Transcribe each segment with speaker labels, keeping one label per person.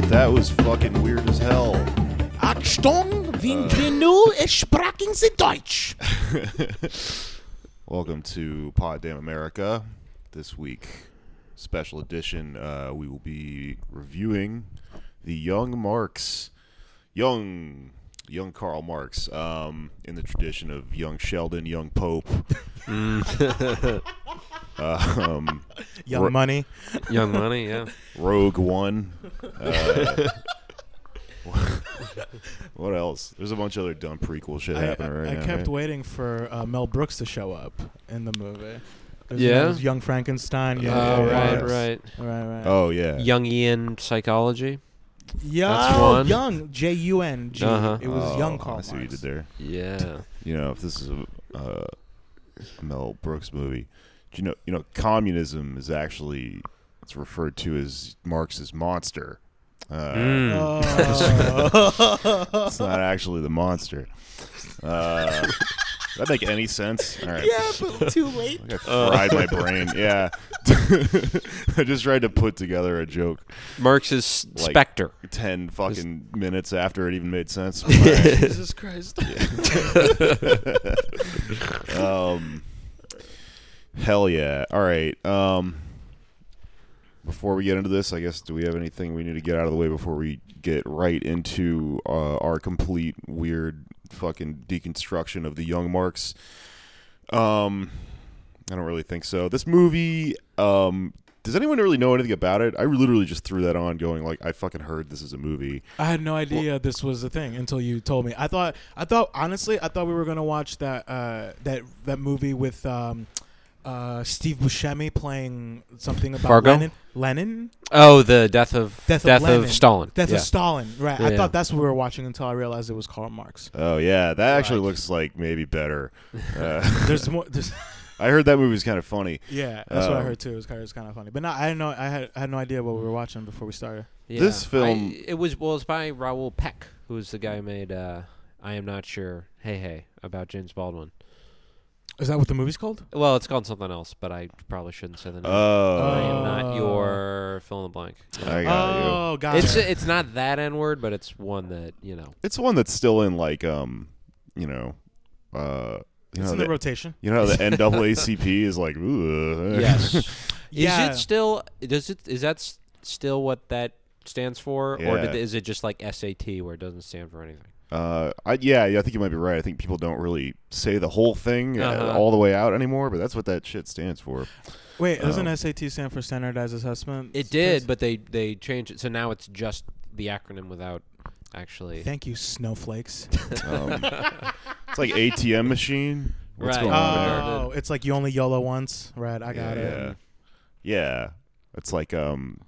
Speaker 1: right, that was fucking weird as hell.
Speaker 2: Achtung, wenn wir nur sprachen Sie Deutsch.
Speaker 1: Welcome to Pod Damn America. This week, special edition, uh, we will be reviewing the Young Marx, young, young Karl Marx, um, in the tradition of young Sheldon, young Pope. um,
Speaker 2: Young
Speaker 1: Ro-
Speaker 2: Money.
Speaker 3: Young Money, yeah.
Speaker 1: Rogue One. Uh, what else? There's a bunch of other dumb prequel shit
Speaker 2: I,
Speaker 1: happening
Speaker 2: I-
Speaker 1: right
Speaker 2: I
Speaker 1: now.
Speaker 2: I kept
Speaker 1: right?
Speaker 2: waiting for uh, Mel Brooks to show up in the movie. There's,
Speaker 3: Yeah?
Speaker 2: there's Young Frankenstein. Young
Speaker 3: Oh,
Speaker 2: Karl
Speaker 3: right,
Speaker 2: Marx.
Speaker 3: right.
Speaker 2: Right, right.
Speaker 1: Oh yeah.
Speaker 3: Jungian psychology.
Speaker 2: Yeah,
Speaker 3: That's one.
Speaker 2: Young. J U N G.
Speaker 3: Uh-huh.
Speaker 2: It was
Speaker 1: Oh,
Speaker 2: Young Karl
Speaker 1: I see what you did there.
Speaker 3: Yeah.
Speaker 1: You know, if this is a, uh, Mel Brooks movie, do you know, you know, communism is actually it's referred to as Marx's monster. Uh,
Speaker 3: Mm.
Speaker 1: It's not actually the monster. Uh, does that make any sense? All right.
Speaker 2: yeah, but too late.
Speaker 1: I fried my brain. Yeah. I just tried to put together a joke
Speaker 3: Marx's
Speaker 1: Like-
Speaker 3: Spectre.
Speaker 1: ten fucking minutes after it even made sense. All right.
Speaker 2: Jesus Christ.
Speaker 1: um, hell yeah. All right. Um, before we get into this, I guess, do we have anything we need to get out of the way before we get right into uh, our complete weird fucking deconstruction of the Young Marx? Um, I don't really think so. This movie, um, does anyone really know anything about it? I literally just threw that on, going like, I fucking heard this is a movie.
Speaker 2: I had no idea this was a thing until you told me. I thought, I thought, honestly, I thought we were gonna watch that uh, that that movie with um, uh, Steve Buscemi playing something about
Speaker 3: Fargo?
Speaker 2: Lenin. Lenin,
Speaker 3: Oh, the death of
Speaker 2: Death of
Speaker 3: death
Speaker 2: Lenin.
Speaker 3: of Stalin.
Speaker 2: Death
Speaker 3: yeah.
Speaker 2: of Stalin. Right. I
Speaker 3: Yeah.
Speaker 2: thought that's what we were watching until I realized it was Karl Marx.
Speaker 1: Oh yeah, that actually looks like maybe better. Uh,
Speaker 2: There's more. There's,
Speaker 1: I heard that movie was kind of funny.
Speaker 2: yeah, that's what I
Speaker 1: Um,
Speaker 2: heard too. It was kind of, kind of funny, but no, I didn't know. I had I had no idea what we were watching before we started.
Speaker 3: Yeah.
Speaker 1: This film-
Speaker 3: I- it was well, it's by Raoul Peck, who's the guy who made uh, I am not sure. Hey hey about James Baldwin.
Speaker 2: Is that what the movie's called?
Speaker 3: Well, it's called something else, but I probably shouldn't say the name.
Speaker 1: Oh.
Speaker 3: I am not
Speaker 2: Oh.
Speaker 3: your fill in the blank.
Speaker 1: I got you.
Speaker 2: oh, got
Speaker 3: It's it's not that N word, but it's one that you know.
Speaker 1: It's one that's still in like um, you know, uh, you
Speaker 2: It's
Speaker 1: know
Speaker 2: in the
Speaker 1: the,
Speaker 2: rotation.
Speaker 1: you know the NAACP is like ooh.
Speaker 3: Yes.
Speaker 2: Yeah.
Speaker 3: Is it still? Does it? Is that s- still what that stands for, or
Speaker 1: Yeah.
Speaker 3: did, is it just like SAT where it doesn't stand for anything?
Speaker 1: Uh, I, yeah, yeah, I think you might be right. I think people don't really say the whole thing uh,
Speaker 3: Uh-huh.
Speaker 1: all the way out anymore, but that's what that shit stands for.
Speaker 2: Wait, doesn't
Speaker 1: Um,
Speaker 2: SAT stand for Standardized Assessment?
Speaker 3: It did, but they they changed it, so now it's just the acronym without actually.
Speaker 2: Thank you, snowflakes.
Speaker 1: Um, it's like ATM machine. What's
Speaker 3: Right.
Speaker 1: going on there?
Speaker 2: oh, it's like you only YOLO once, right? I got
Speaker 1: yeah,
Speaker 2: it.
Speaker 1: yeah. It's like um.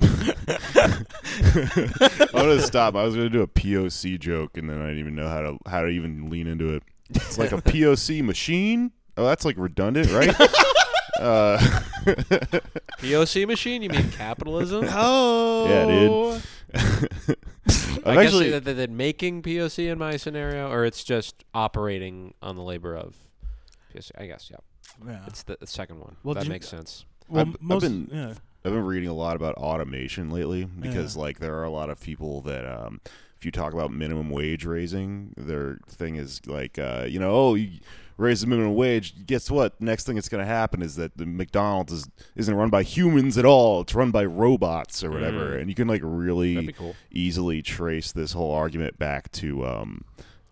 Speaker 1: I'm gonna stop. I was gonna do a POC joke, and then I didn't even know how to how to even lean into it. It's like a POC machine. Oh, that's like redundant, right? uh,
Speaker 3: POC machine? You mean capitalism?
Speaker 2: Oh,
Speaker 1: Yeah, dude. I've
Speaker 3: I
Speaker 1: actually,
Speaker 3: guess that they're making POC in my scenario, or it's just operating on the labor of POC. I guess, yeah.
Speaker 2: Yeah.
Speaker 3: It's the, the second one.
Speaker 2: Well,
Speaker 3: that
Speaker 2: do you-
Speaker 3: makes sense.
Speaker 2: Well,
Speaker 1: I've- I've been-
Speaker 2: yeah.
Speaker 1: I've been reading a lot about automation lately because like there are a lot of people that um, if you talk about minimum wage raising, their thing is like uh, you know oh you raise the minimum wage. Guess what? Next thing that's going to happen is that the McDonald's is, isn't run by humans at all. It's run by robots or whatever.
Speaker 3: Mm.
Speaker 1: And you can like really
Speaker 3: cool.
Speaker 1: easily trace this whole argument back to um,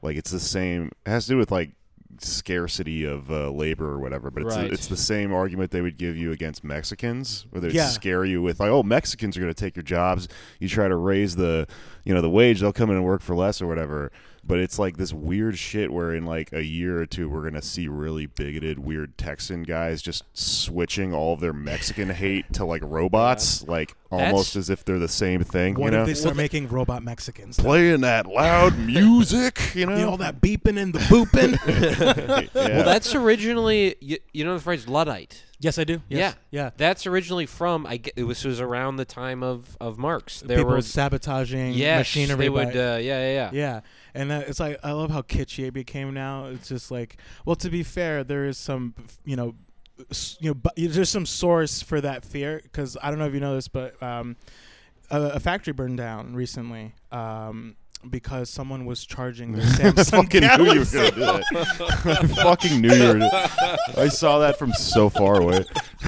Speaker 1: like it's the same. It has to do with like scarcity of uh, labor or whatever, but it's
Speaker 3: Right.
Speaker 1: it's the same argument they would give you against Mexicans, where they
Speaker 2: Yeah.
Speaker 1: scare you with like, oh, Mexicans are going to take your jobs. You try to raise the you know the wage, they'll come in and work for less or whatever. But it's like this weird shit where in like a year or two we're gonna see really bigoted, weird Texan guys just switching all of their Mexican hate to like robots, like almost
Speaker 3: That's-
Speaker 1: as if they're the same thing.
Speaker 2: What
Speaker 1: you know,
Speaker 2: if they start making robot Mexicans?
Speaker 1: playing that loud music, you know,
Speaker 2: You know, all that beeping and the booping.
Speaker 1: Yeah.
Speaker 3: Well, that's originally you, you know the phrase luddite.
Speaker 2: Yes, I do. Yes. Yeah.
Speaker 3: That's originally from I get, it was, was around the time of of Marx. There
Speaker 2: People
Speaker 3: were
Speaker 2: sabotaging
Speaker 3: yes,
Speaker 2: machinery.
Speaker 3: they would uh, yeah yeah yeah.
Speaker 2: Yeah, and uh, it's like I love how kitschy it became now. It's just like, well, to be fair, there is some, you know, you know, bu- there's some source for that fear because I don't know if you know this, but um, a, a factory burned down recently. Um, because someone was charging their
Speaker 1: I
Speaker 2: Samsung
Speaker 1: fucking knew you were
Speaker 2: Galaxy.
Speaker 1: gonna do that. I fucking knew you were. Gonna, I saw that from so far away.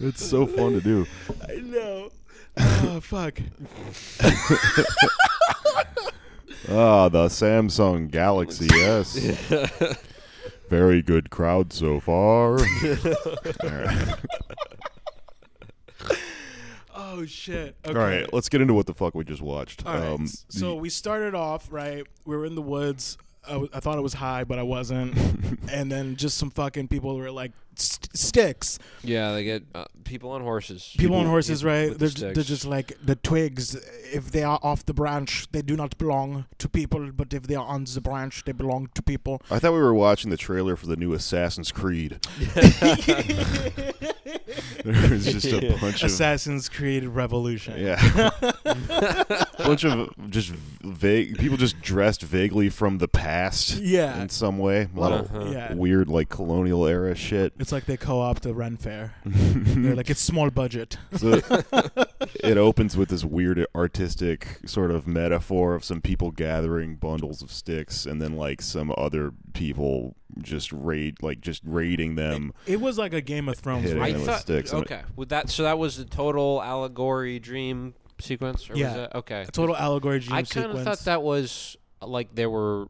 Speaker 1: it's so fun to do.
Speaker 2: I know. Oh fuck.
Speaker 1: Ah, the Samsung Galaxy S. Yeah. Very good crowd so far. All right.
Speaker 2: Oh shit.
Speaker 1: All
Speaker 2: Okay.
Speaker 1: right, let's get into what the fuck we just watched.
Speaker 2: All right.
Speaker 1: Um,
Speaker 2: s- so we started off right. We were in the woods. I, w- I thought it was high, but I wasn't. and then just some fucking people were like st- sticks.
Speaker 3: Yeah, they get uh, people on horses.
Speaker 2: People, on horses, right? They're,
Speaker 3: the
Speaker 2: ju- they're just like the twigs. If they are off the branch, they do not belong to people. But if they are on the branch, they belong to people.
Speaker 1: I thought we were watching the trailer for the new Assassin's Creed. There's just a bunch of
Speaker 2: Assassin's Creed Revolution.
Speaker 1: Yeah. a bunch of just vague people just dressed vaguely from the past
Speaker 2: Yeah.
Speaker 1: in some way. A lot
Speaker 3: Uh-huh.
Speaker 1: of
Speaker 2: Yeah.
Speaker 1: weird like colonial era shit.
Speaker 2: It's like they co-opt a Ren Fair. They're like it's small budget.
Speaker 1: So it opens with this weird artistic sort of metaphor of some people gathering bundles of sticks and then like some other people just raid like just raiding them.
Speaker 2: It was like a Game of Thrones.
Speaker 1: Hit
Speaker 3: I
Speaker 1: and it was
Speaker 3: thought
Speaker 1: sticks and it-
Speaker 3: okay. With that, so that was the total allegory dream sequence, or
Speaker 2: Yeah.
Speaker 3: was that okay?
Speaker 2: A total allegory dream
Speaker 3: I kind of
Speaker 2: sequence.
Speaker 3: thought that was uh, like they were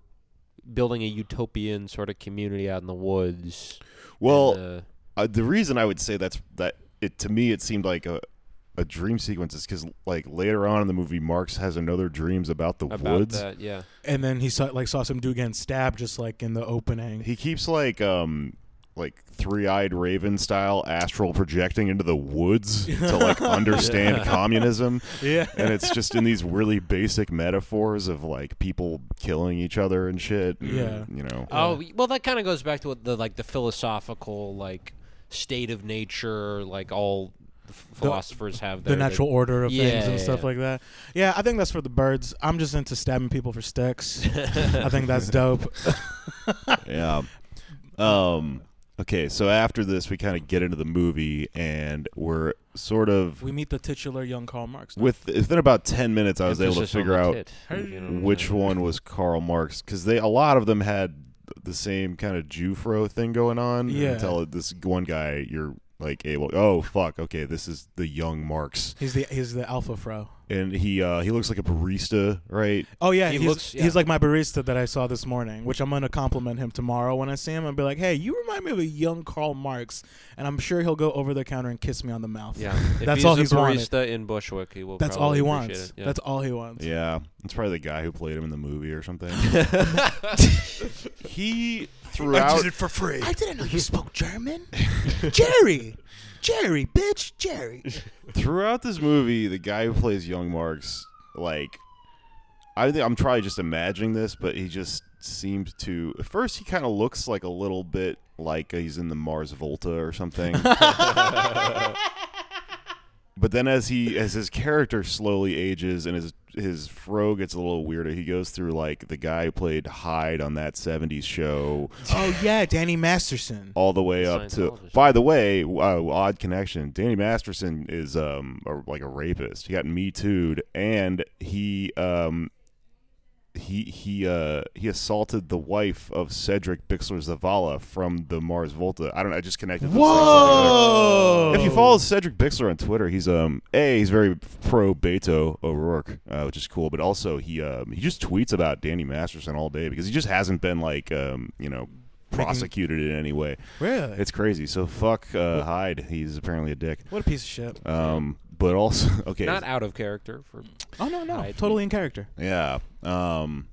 Speaker 3: building a utopian sort of community out in the woods.
Speaker 1: Well,
Speaker 3: and, uh,
Speaker 1: uh, the reason I would say that's that it to me it seemed like a a dream sequence is because like later on in the movie, Marx has another dreams about the
Speaker 3: about
Speaker 1: woods.
Speaker 3: that, yeah.
Speaker 2: and then he saw like saw some dude getting stabbed just like in the opening.
Speaker 1: He keeps like um like three eyed raven style astral projecting into the woods to like understand communism.
Speaker 2: yeah.
Speaker 1: And it's just in these really basic metaphors of like people killing each other and shit. and,
Speaker 2: Yeah.
Speaker 1: You know.
Speaker 3: Oh well, that kind of goes back to what the like the philosophical like state of nature, like all the f- philosophers have
Speaker 2: the
Speaker 3: their
Speaker 2: natural order of things and
Speaker 3: yeah,
Speaker 2: stuff
Speaker 3: yeah.
Speaker 2: like that. Yeah, I think that's for the birds. I'm just into stabbing people for sticks. I think that's dope.
Speaker 1: yeah. Um okay, so after this we kind of get into the movie and we're sort of
Speaker 2: We meet the titular young Karl Marx.
Speaker 1: with within about 10 minutes I was able to figure out
Speaker 3: tit, if you know what I'm
Speaker 1: which one was Karl Marx because they a lot of them had the same kind of Jufro thing going on.
Speaker 2: Yeah.
Speaker 1: Until this one guy, you're like able. Oh fuck! Okay, this is the young Marx,
Speaker 2: He's the he's the alpha fro.
Speaker 1: and he uh he looks like a barista, right?
Speaker 2: Oh yeah,
Speaker 3: He
Speaker 2: he's,
Speaker 3: looks- yeah.
Speaker 2: he's like my barista that I saw this morning, which I'm gonna compliment him tomorrow when I see him and be like, "Hey, you remind me of a young Karl Marx," and I'm sure he'll go over the counter and kiss me on the mouth.
Speaker 3: Yeah, if
Speaker 2: That's
Speaker 3: he's
Speaker 2: all
Speaker 3: a
Speaker 2: he's wanted.
Speaker 3: barista in Bushwick, he will.
Speaker 2: That's all he wants.
Speaker 3: Yeah.
Speaker 2: That's all he wants.
Speaker 1: Yeah, it's probably the guy who played him in the movie or something. he throughout I did it
Speaker 2: for free. I didn't know you spoke German, Jerry. Jerry, bitch, Jerry.
Speaker 1: throughout this movie, the guy who plays young Marx, like, I think I'm probably just imagining this, but he just seemed to. At first, he kind of looks like a little bit like he's in the Mars Volta or something. but then, as he as his character slowly ages and his his fro gets a little weirder, he goes through like the guy who played Hyde on that '70s show,
Speaker 2: Oh yeah, Danny Masterson.
Speaker 1: all the way up to. By the way, uh, odd connection. Danny Masterson is um a, like a rapist. He got me too'd, and he um he he uh he assaulted the wife of Cedric Bixler Zavala from the Mars Volta. I don't know. I just connected. those things together.
Speaker 2: Whoa!
Speaker 1: If you follow Cedric Bixler on Twitter, he's um a he's very pro Beto O'Rourke, uh, which is cool. But also he um he just tweets about Danny Masterson all day because he just hasn't been like um you know prosecuted in any way.
Speaker 2: really,
Speaker 1: It's crazy. So fuck uh, Hyde. He's apparently a dick.
Speaker 2: what a piece of shit.
Speaker 1: Um, but also okay,
Speaker 3: Not out of character for
Speaker 2: Oh no, no,
Speaker 3: Right.
Speaker 2: totally in character.
Speaker 1: Yeah. Um.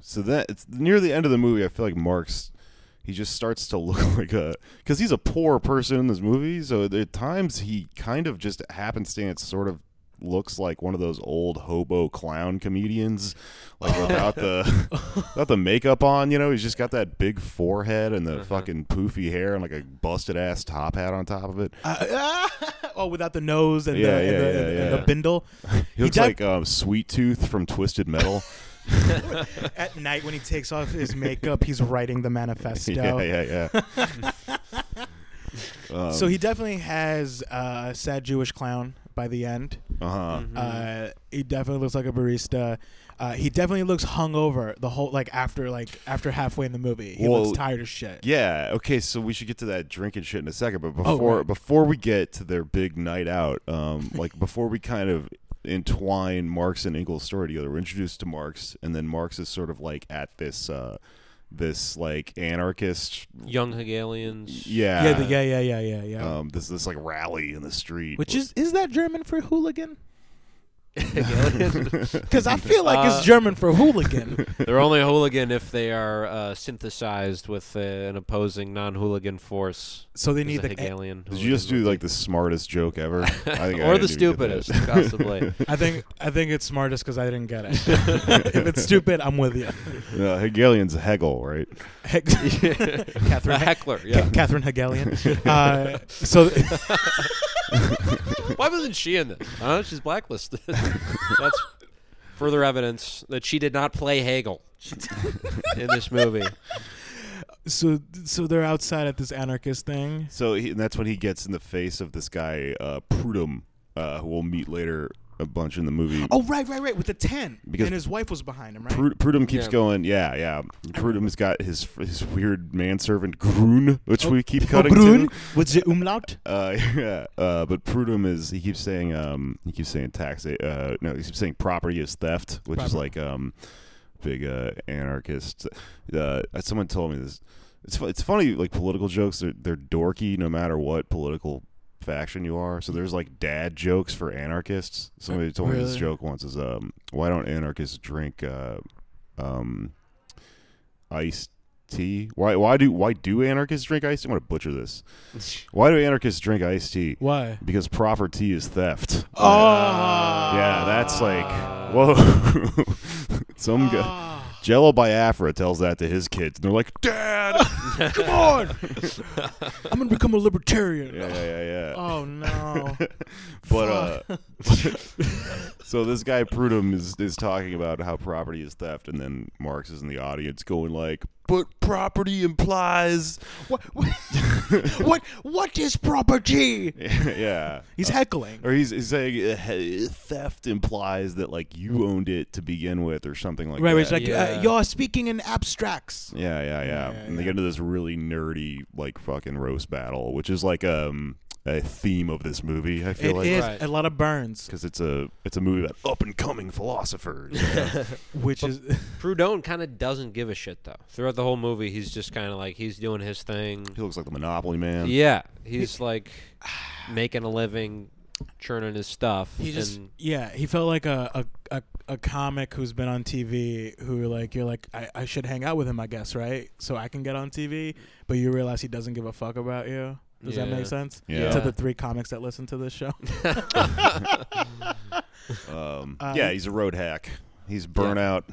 Speaker 1: So that it's near the end of the movie. I feel like Marx he just starts to look like a because he's a poor person in this movie. So at times he kind of just happenstance sort of looks like one of those old hobo clown comedians, like without the without the makeup on. You know, he's just got that big forehead and the fucking poofy hair and like a busted ass top hat on top of it.
Speaker 2: Uh, oh, without the nose and,
Speaker 1: Yeah,
Speaker 2: the,
Speaker 1: yeah,
Speaker 2: the,
Speaker 1: yeah,
Speaker 2: and the bindle.
Speaker 1: He looks
Speaker 2: def-
Speaker 1: like um, Sweet Tooth from Twisted Metal.
Speaker 2: At night when he takes off his makeup, he's writing the manifesto.
Speaker 1: yeah, yeah, yeah. um,
Speaker 2: So he definitely has uh, a sad Jewish clown by the end.
Speaker 1: uh huh.
Speaker 2: Uh, he definitely looks like a barista. Uh, he definitely looks hungover the whole like after like after halfway in the movie. He
Speaker 1: Well,
Speaker 2: looks tired as shit.
Speaker 1: Yeah. Okay. So we should get to that drinking shit in a second, but
Speaker 2: Oh,
Speaker 1: before
Speaker 2: right.
Speaker 1: before we get to their big night out, um, like before we kind of entwine Marx and Engels' story together, we're introduced to Marx, and then Marx is sort of like at this uh, this like anarchist,
Speaker 3: young Hegelians.
Speaker 1: yeah,
Speaker 2: Yeah, the, yeah, yeah, yeah, yeah, yeah.
Speaker 1: um, this this like rally in the street,
Speaker 2: Which is is that German for hooligan?
Speaker 3: Hegelians.
Speaker 2: Because I feel like
Speaker 3: Uh,
Speaker 2: it's German for hooligan.
Speaker 3: They're only a hooligan if they are uh, synthesized with uh, an opposing non-hooligan force.
Speaker 2: So they need the
Speaker 3: Hegelian.
Speaker 1: Did you just do
Speaker 3: hooligan
Speaker 1: like the smartest joke ever? I think I
Speaker 3: or the
Speaker 1: didn't even get
Speaker 3: stupidest,
Speaker 1: that.
Speaker 3: possibly.
Speaker 2: I think I think it's smartest because I didn't get it. if it's stupid, I'm with you.
Speaker 1: Yeah, Hegelian's Hegel, right?
Speaker 2: Catherine,
Speaker 3: a heckler, yeah.
Speaker 2: Catherine Hegelian. Uh, so
Speaker 3: Why wasn't she in this? Huh? She's blacklisted. That's further evidence that she did not play Hegel in this movie.
Speaker 2: so so they're outside at this anarchist thing.
Speaker 1: So he, and that's when he gets in the face of this guy uh, Proudhon, uh, who we'll meet later a bunch in the movie.
Speaker 2: Oh right, right, right, with the tent.
Speaker 1: Because-
Speaker 2: and his wife was behind him, right?
Speaker 1: Prud- Proudhon keeps
Speaker 3: Yeah.
Speaker 1: going, yeah, yeah. Proudhon's got his his weird manservant Grun, which we keep
Speaker 2: Oh,
Speaker 1: cutting
Speaker 2: Brun
Speaker 1: to.
Speaker 2: with the umlaut.
Speaker 1: Uh, yeah, uh, but Proudhon is he keeps saying um he keeps saying tax uh no he keeps saying property is theft, which is like um big uh anarchist. Uh, someone told me this. It's it's funny like political jokes they're they're dorky no matter what political faction you are. So there's like dad jokes for anarchists. Somebody told me this joke once is um why don't anarchists drink uh um iced tea? Why why do why do anarchists drink iced tea? I'm gonna butcher this. Why do anarchists drink iced tea?
Speaker 2: Why?
Speaker 1: Because proper tea is theft.
Speaker 2: Oh,
Speaker 1: Yeah, that's like whoa. Some guy
Speaker 2: Ah.
Speaker 1: Jello Biafra tells that to his kids, and they're like, "Dad."
Speaker 2: Come on, I'm gonna become a libertarian.
Speaker 1: yeah, yeah, yeah, yeah.
Speaker 2: Oh no.
Speaker 1: but uh, so this guy Proudhon is is talking about how property is theft, and then Marx is in the audience going like, "But property implies."
Speaker 2: what, what, what? What is property?
Speaker 1: yeah.
Speaker 2: He's heckling.
Speaker 1: Or he's, he's saying uh, theft implies that like you owned it to begin with, or something like
Speaker 2: Right,
Speaker 1: that.
Speaker 2: right. It's like
Speaker 3: Yeah.
Speaker 2: uh, you're speaking in abstracts.
Speaker 1: Yeah, yeah, yeah.
Speaker 2: Yeah,
Speaker 1: and they get into this really nerdy, like fucking roast battle, which is like um a theme of this movie. I feel
Speaker 2: It
Speaker 1: like
Speaker 2: is
Speaker 3: Right.
Speaker 2: a lot of burns,
Speaker 1: because it's a it's a movie about up and coming philosophers. you know?
Speaker 2: which is
Speaker 3: Proudhon kind of doesn't give a shit though. Throughout the whole movie, he's just kind of like he's doing his thing.
Speaker 1: he looks like the Monopoly man.
Speaker 3: Yeah, he's like making a living, churning his stuff.
Speaker 2: he just
Speaker 3: and
Speaker 2: yeah he felt like a, a, a, a comic who's been on TV who like you're like I, I should hang out with him I guess right so I can get on TV but you realize he doesn't give a fuck about you. Does that make sense?
Speaker 1: Yeah.
Speaker 2: To the three comics that listen to this show.
Speaker 1: Um,
Speaker 2: Uh,
Speaker 1: yeah, he's a road hack. He's burnout.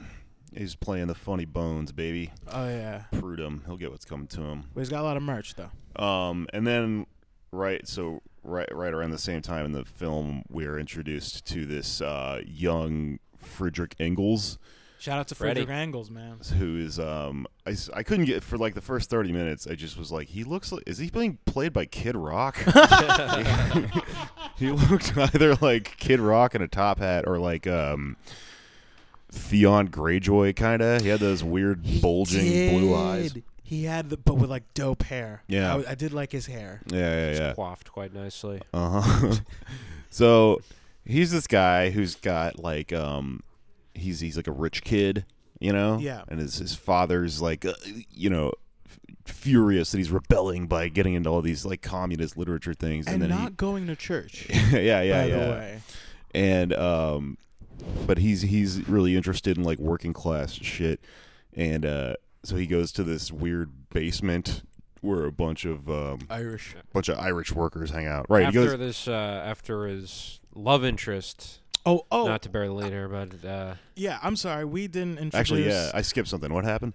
Speaker 1: He's playing the funny bones, baby.
Speaker 2: oh yeah,
Speaker 1: Proudhon. He'll get what's coming to him.
Speaker 2: but he's got a lot of merch though.
Speaker 1: Um, and then right, so right, right around the same time in the film, we're introduced to this uh, young Friedrich Engels,
Speaker 2: Shout out to
Speaker 3: Freddie.
Speaker 2: Frederick Angles, man.
Speaker 1: who is um, I, s- I couldn't get for like the first thirty minutes. I just was like, he looks like is he being played by Kid Rock? he looked either like Kid Rock in a top hat or like um. Theon Greyjoy, kind of. He had those weird bulging blue eyes.
Speaker 2: He had the but with like dope hair.
Speaker 1: Yeah.
Speaker 2: I, I did like his hair.
Speaker 1: Yeah, yeah,
Speaker 3: it's
Speaker 1: yeah.
Speaker 3: coiffed quite nicely.
Speaker 1: Uh huh. so he's this guy who's got like um, he's he's like a rich kid, you know.
Speaker 2: Yeah.
Speaker 1: And his his father's like, uh, you know, furious that he's rebelling by getting into all these like communist literature things,
Speaker 2: and,
Speaker 1: and, then
Speaker 2: not going to church.
Speaker 1: he, yeah, yeah,
Speaker 2: by
Speaker 1: yeah,
Speaker 2: the way.
Speaker 1: and um, but he's he's really interested in like working class shit, and uh, so he goes to this weird basement where a bunch of um,
Speaker 2: Irish.
Speaker 1: bunch of Irish workers hang out. Right, he
Speaker 3: after
Speaker 1: goes.
Speaker 3: this, uh, after his love interest,
Speaker 2: Oh, oh,
Speaker 3: not to bury the lead here, but uh,
Speaker 2: yeah. I'm sorry, we didn't introduce.
Speaker 1: Actually, yeah, I skipped something. What happened?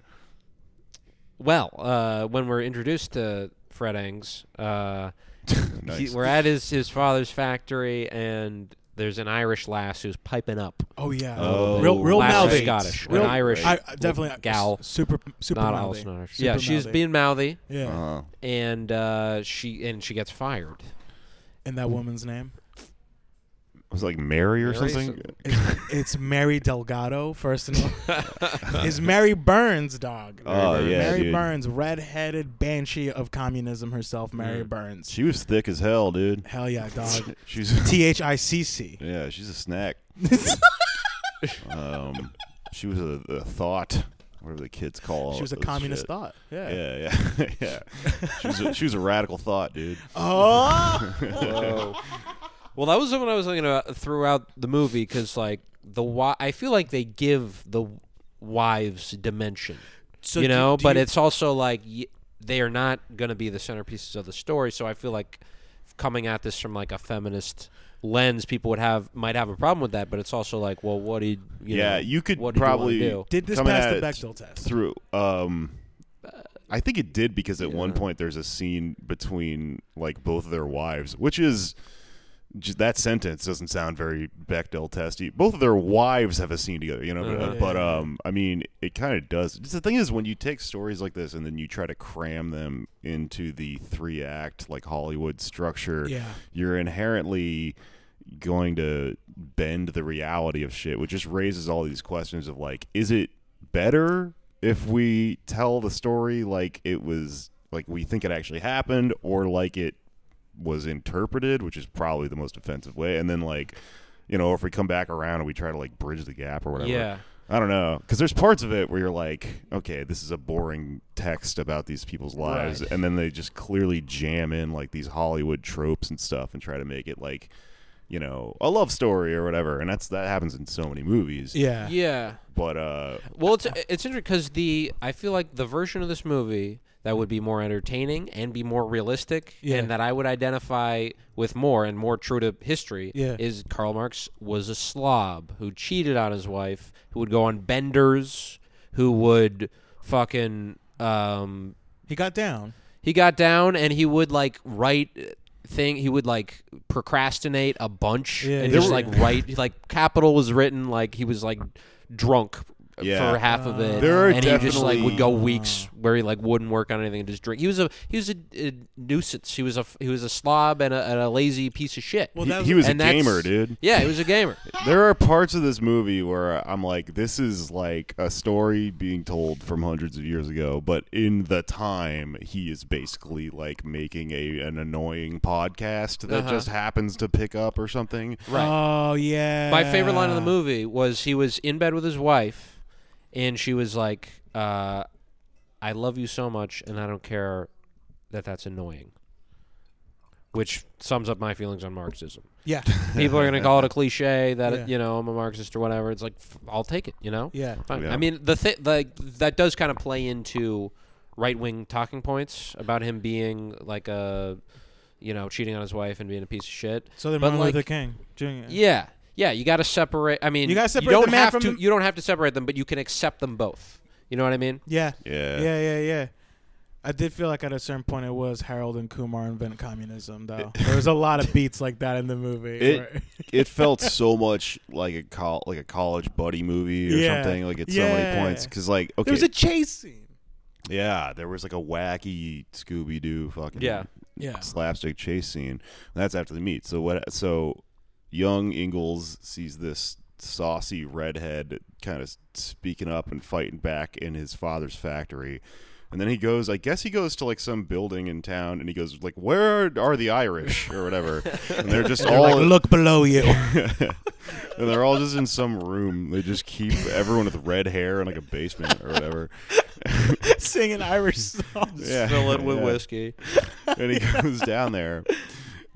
Speaker 3: well, uh, when we're introduced to Fred Engs, uh,
Speaker 1: Nice.
Speaker 3: he, we're at his his father's factory, and there's an Irish lass who's piping up.
Speaker 2: oh yeah,
Speaker 1: Oh,
Speaker 2: real, real
Speaker 3: lass
Speaker 2: mouthy.
Speaker 3: Scottish,
Speaker 2: Real,
Speaker 3: an Irish
Speaker 2: I, I definitely
Speaker 3: gal.
Speaker 2: super, super
Speaker 3: not
Speaker 2: mouthy.
Speaker 3: also Irish.
Speaker 2: Super
Speaker 3: Yeah, she's
Speaker 2: mouthy.
Speaker 3: being mouthy,
Speaker 2: Yeah,
Speaker 1: Uh,
Speaker 3: and uh, she and she gets fired.
Speaker 2: and that woman's name.
Speaker 1: It was like Mary or
Speaker 3: Mary
Speaker 1: something.
Speaker 2: It's, it's Mary Delgado. First and all, is Mary Burns, dog.
Speaker 1: Oh, yeah,
Speaker 2: Mary
Speaker 1: dude.
Speaker 2: Burns, red-headed banshee of communism herself. Mary
Speaker 3: Mm.
Speaker 2: Burns.
Speaker 1: She was thick as hell, dude.
Speaker 2: Hell yeah, dog.
Speaker 1: She's
Speaker 2: T H I C C.
Speaker 1: yeah, she's a snack. um, she was a, a thought, whatever the kids call. Her.
Speaker 2: She was a
Speaker 1: those
Speaker 2: communist
Speaker 1: shit.
Speaker 2: thought. Yeah.
Speaker 1: Yeah, yeah, yeah. She was a, she was a radical thought, dude.
Speaker 2: Oh.
Speaker 3: Well, that was something I was thinking about throughout the movie because, like, the wi- I feel like they give the wives dimension,
Speaker 2: So
Speaker 3: you
Speaker 2: do-
Speaker 3: know,
Speaker 2: do
Speaker 3: but
Speaker 2: you-
Speaker 3: it's also like y- they are not going to be the centerpieces of the story. So I feel like coming at this from like a feminist lens, people would have might have a problem with that. But it's also like, well, what do you, you
Speaker 1: yeah,
Speaker 3: know,
Speaker 1: you could
Speaker 3: what did you wanna
Speaker 1: probably
Speaker 3: do?
Speaker 2: Did this
Speaker 1: coming
Speaker 2: pass
Speaker 1: at
Speaker 2: the
Speaker 1: it
Speaker 2: Bechdel test?
Speaker 1: through. Um, I think it did because at one point there's a scene between like both of their wives, which is j- that sentence doesn't sound very Bechdel testy. Both of their wives have a scene together, you know. but-
Speaker 3: Uh-huh.
Speaker 1: but
Speaker 2: yeah.
Speaker 1: um, I mean, it kind of does. Just the thing is, when you take stories like this and then you try to cram them into the three act like Hollywood structure,
Speaker 2: Yeah.
Speaker 1: you're inherently going to bend the reality of shit, which just raises all these questions of like, is it better if we tell the story like it was like we think it actually happened or like it was interpreted, which is probably the most offensive way, and then like, you know, if we come back around and we try to like bridge the gap or whatever.
Speaker 3: Yeah.
Speaker 1: I don't know, because there's parts of it where you're like, okay, this is a boring text about these people's lives,
Speaker 3: Right.
Speaker 1: and then they just clearly jam in like these Hollywood tropes and stuff and try to make it like, you know, a love story or whatever, and that's that happens in so many movies.
Speaker 2: Yeah.
Speaker 3: Yeah.
Speaker 1: But uh,
Speaker 3: Well, it's it's interesting because the I feel like the version of this movie that would be more entertaining and be more realistic,
Speaker 2: Yeah.
Speaker 3: and that I would identify with more and more true to history,
Speaker 2: Yeah.
Speaker 3: is Karl Marx was a slob who cheated on his wife, who would go on benders, who would fucking um,
Speaker 2: He got down.
Speaker 3: he got down and he would like write thing he would like procrastinate a bunch
Speaker 2: Yeah,
Speaker 3: and just
Speaker 2: yeah.
Speaker 3: like write like capital was written like he was like drunk
Speaker 1: Yeah.
Speaker 3: for half of it
Speaker 1: There are
Speaker 3: and he just like would go weeks where he like wouldn't work on anything and just drink he was a he was a, a nuisance he was a he was a slob and a, and a lazy piece of shit
Speaker 2: Well,
Speaker 1: he,
Speaker 2: that was-
Speaker 1: he was a
Speaker 3: and that's-
Speaker 1: gamer, dude.
Speaker 3: yeah he was a gamer
Speaker 1: There are parts of this movie where I'm like, this is like a story being told from hundreds of years ago, but in the time, he is basically like making a an annoying podcast that
Speaker 3: Uh-huh.
Speaker 1: just happens to pick up or something. Right.
Speaker 2: Oh yeah.
Speaker 3: My favorite line of the movie was he was in bed with his wife, and she was like, uh, "I love you so much, and I don't care that that's annoying." Which sums up my feelings on Marxism.
Speaker 2: Yeah.
Speaker 3: People are gonna call it a cliche that
Speaker 2: Yeah.
Speaker 3: you know I'm a Marxist or whatever. It's like f- I'll take it. You know.
Speaker 2: Yeah.
Speaker 1: Yeah.
Speaker 3: I mean, the thi- like that does kind of play into right wing talking points about him being like a, you know, cheating on his wife and being a piece of shit.
Speaker 2: So then
Speaker 3: But,
Speaker 2: Martin
Speaker 3: like-
Speaker 2: Luther King Jr.
Speaker 3: Yeah, yeah. You got to separate. I mean,
Speaker 2: You gotta separate
Speaker 3: don't
Speaker 2: the man
Speaker 3: have
Speaker 2: from
Speaker 3: to.
Speaker 2: the-
Speaker 3: You don't have to separate them, but you can accept them both. You know what I mean?
Speaker 2: Yeah.
Speaker 1: Yeah.
Speaker 2: Yeah, yeah, yeah. I did feel like at a certain point it was Harold and Kumar invent communism, though. there was a lot of beats like that in the movie.
Speaker 1: It-
Speaker 2: where-
Speaker 1: It felt so much like a col- like a college buddy movie or
Speaker 2: Yeah.
Speaker 1: something. Like at so many points, because like okay,
Speaker 2: There was a chase scene.
Speaker 1: yeah, there was like a wacky Scooby Doo fucking
Speaker 3: Yeah.
Speaker 2: Yeah.
Speaker 1: slapstick chase scene. That's after the meet. So what? So young Engels sees this saucy redhead kind of speaking up and fighting back in his father's factory, And then he goes, I guess he goes to like some building in town, and he goes like, "Where are the Irish or whatever?" And they're just
Speaker 2: They're
Speaker 1: all
Speaker 2: like, look below you.
Speaker 1: and they're all just in some room. They just keep everyone with red hair in like a basement or whatever.
Speaker 2: singing Irish songs.
Speaker 1: Yeah.
Speaker 3: Fill it with
Speaker 1: Yeah.
Speaker 3: whiskey.
Speaker 1: and he goes down there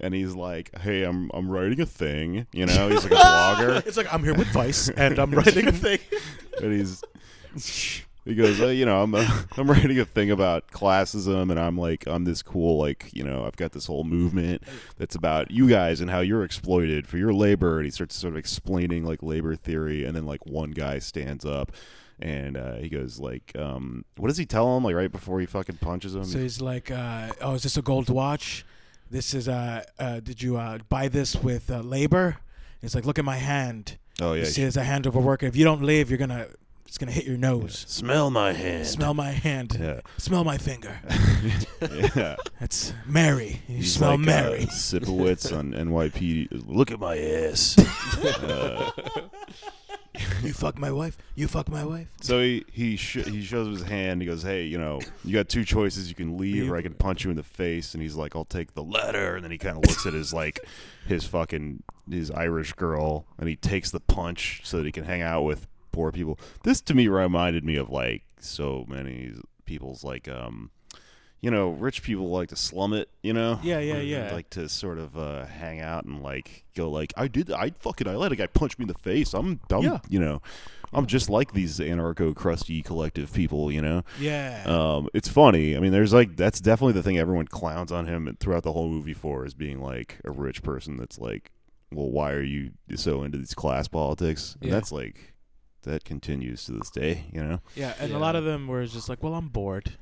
Speaker 1: and he's like hey i'm i'm writing a thing you know he's like a blogger
Speaker 2: It's like I'm here with Vice and I'm writing a thing.
Speaker 1: and he's he goes uh, you know i'm uh, i'm writing a thing about classism and i'm like i'm this cool like you know i've got this whole movement that's about you guys and how you're exploited for your labor and he starts sort of explaining like labor theory and then like one guy stands up and uh, he goes like um, what does he tell him like right before he fucking punches him
Speaker 2: So he's like, uh, "Oh, is this a gold watch? This is uh, uh did you uh, buy this with uh, labor?" It's like, "Look at my hand.
Speaker 1: oh yeah
Speaker 2: You see, it's a hand of a worker. If you don't leave, you're gonna it's gonna hit your nose.
Speaker 1: smell my hand
Speaker 2: Smell my hand.
Speaker 1: yeah
Speaker 2: Smell my finger.
Speaker 1: yeah
Speaker 2: It's Mary. You
Speaker 1: He's
Speaker 2: smell
Speaker 1: like,
Speaker 2: Mary.
Speaker 1: Uh, Sipowicz on NYP. Look at my ass. uh,
Speaker 2: you fuck my wife. You fuck my wife.
Speaker 1: so he he sh- he shows his hand. He goes, "Hey, you know, you got two choices. You can leave, or I can punch you in the face." And he's like, "I'll take the letter." And then he kind of looks at his like his fucking his Irish girl, and he takes the punch so that he can hang out with poor people. This to me reminded me of like so many people's like um. You know, rich people like to slum it. You know,
Speaker 2: Yeah, yeah, yeah.
Speaker 1: like to sort of uh, hang out and like go like I did I fucking I let a guy punch me in the face. I'm dumb.
Speaker 2: Yeah.
Speaker 1: You know, I'm just like these anarcho crusty collective people. You know,
Speaker 2: Yeah.
Speaker 1: um, it's funny. I mean, there's like that's definitely the thing everyone clowns on him throughout the whole movie for is being like a rich person that's like, well, why are you so into these class politics? And
Speaker 2: Yeah.
Speaker 1: that's like that continues to this day. You know,
Speaker 2: yeah, and
Speaker 3: Yeah.
Speaker 2: a lot of them were just like, "Well, I'm bored."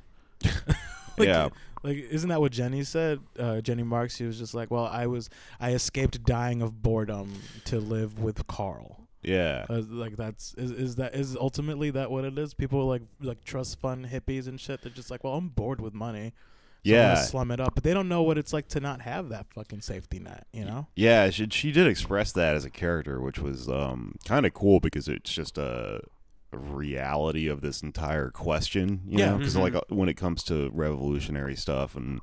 Speaker 2: Like,
Speaker 1: yeah,
Speaker 2: Like, isn't that what Jenny said? Uh, Jenny Marx. She was just like, "Well, I was, I escaped dying of boredom to live with Karl."
Speaker 1: yeah.
Speaker 2: Uh, like that's is, is that is ultimately that what it is? People like like trust fund hippies and shit. They're just like, well, I'm bored with money. So
Speaker 1: Yeah,
Speaker 2: slum it up, but they don't know what it's like to not have that fucking safety net. You know?
Speaker 1: Yeah, she, she did express that as a character, which was um, kind of cool because it's just a reality of this entire question. You
Speaker 2: Yeah.
Speaker 1: know, because
Speaker 3: Mhm.
Speaker 1: like uh, when it comes to revolutionary stuff and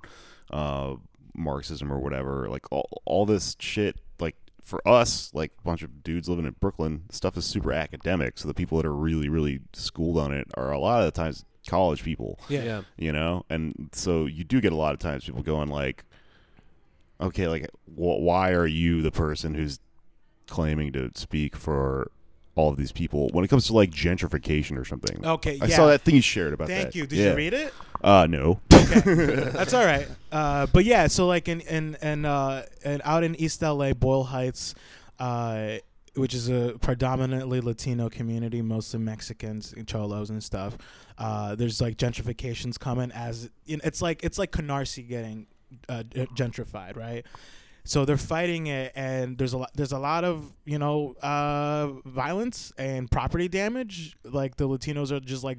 Speaker 1: uh, Marxism or whatever, like all all this shit, like for us, like a bunch of dudes living in Brooklyn, stuff is super academic. So the people that are really really schooled on it are a lot of the times college people
Speaker 3: Yeah.
Speaker 1: you know and so you do get a lot of times people going like okay like wh- why are you the person who's claiming to speak for all of these people when it comes to like gentrification or something
Speaker 2: Okay.
Speaker 1: i
Speaker 2: yeah.
Speaker 1: saw that thing you shared about that.
Speaker 2: Thank
Speaker 1: that
Speaker 2: you. Did
Speaker 1: Yeah.
Speaker 2: you read it?
Speaker 1: uh no
Speaker 2: That's all right. Uh, but yeah, so like in in and uh, and out in East LA, Boyle Heights, uh, which is a predominantly Latino community, mostly Mexicans, and cholos and stuff. Uh, there's like gentrifications coming as you know, it's like it's like Canarsie getting uh, gentrified, right? So they're fighting it, and there's a lot. There's a lot of you know uh, violence and property damage. Like the Latinos are just like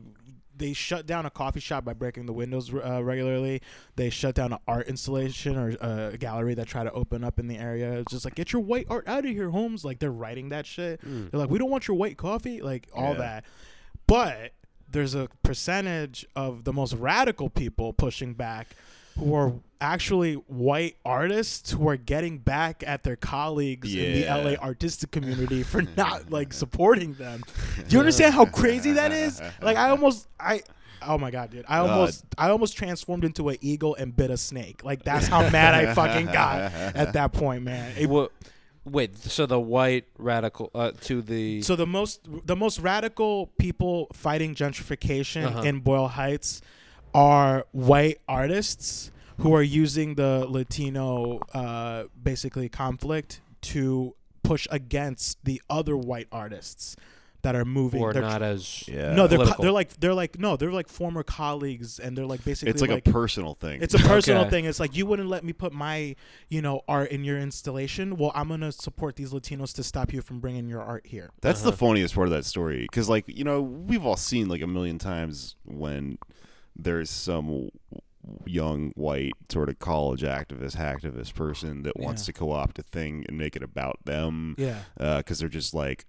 Speaker 2: they shut down a coffee shop by breaking the windows uh, regularly. They shut down an art installation or uh, a gallery that try to open up in the area. It's just like get your white art out of here, Holmes. Like they're writing that shit.
Speaker 3: Mm.
Speaker 2: They're like, we don't want your white coffee, like all
Speaker 1: Yeah.
Speaker 2: that. But there's a percentage of the most radical people pushing back who are actually white artists who are getting back at their colleagues in the LA artistic community for not like supporting them. Do you understand how crazy that is? Like I almost I Oh my god, dude! I
Speaker 1: God.
Speaker 2: almost, I almost transformed into an eagle and bit a snake. Like that's how mad I fucking got at that point, man. It-
Speaker 3: Wha- wait, so the white radical uh, to the
Speaker 2: so the most, the most radical people fighting gentrification
Speaker 3: Uh-huh.
Speaker 2: in Boyle Heights are white artists who are using the Latino, uh, basically conflict to push against the other white artists that are moving.
Speaker 3: or
Speaker 2: They're
Speaker 3: not as
Speaker 1: yeah
Speaker 2: no, they're co- they're like they're like no, they're like former colleagues, and they're like basically
Speaker 1: it's like, a personal thing
Speaker 2: It's a personal
Speaker 3: Okay.
Speaker 2: thing. It's like you wouldn't let me put my, you know, art in your installation. Well, I'm gonna support these Latinos to stop you from bringing your art here.
Speaker 1: That's
Speaker 3: Uh-huh.
Speaker 1: the funniest part of that story because, like, you know, we've all seen like a million times when there's some young white sort of college activist, hacktivist person that wants
Speaker 2: Yeah.
Speaker 1: to co-opt a thing and make it about them
Speaker 2: Yeah, uh,
Speaker 1: because they're just like,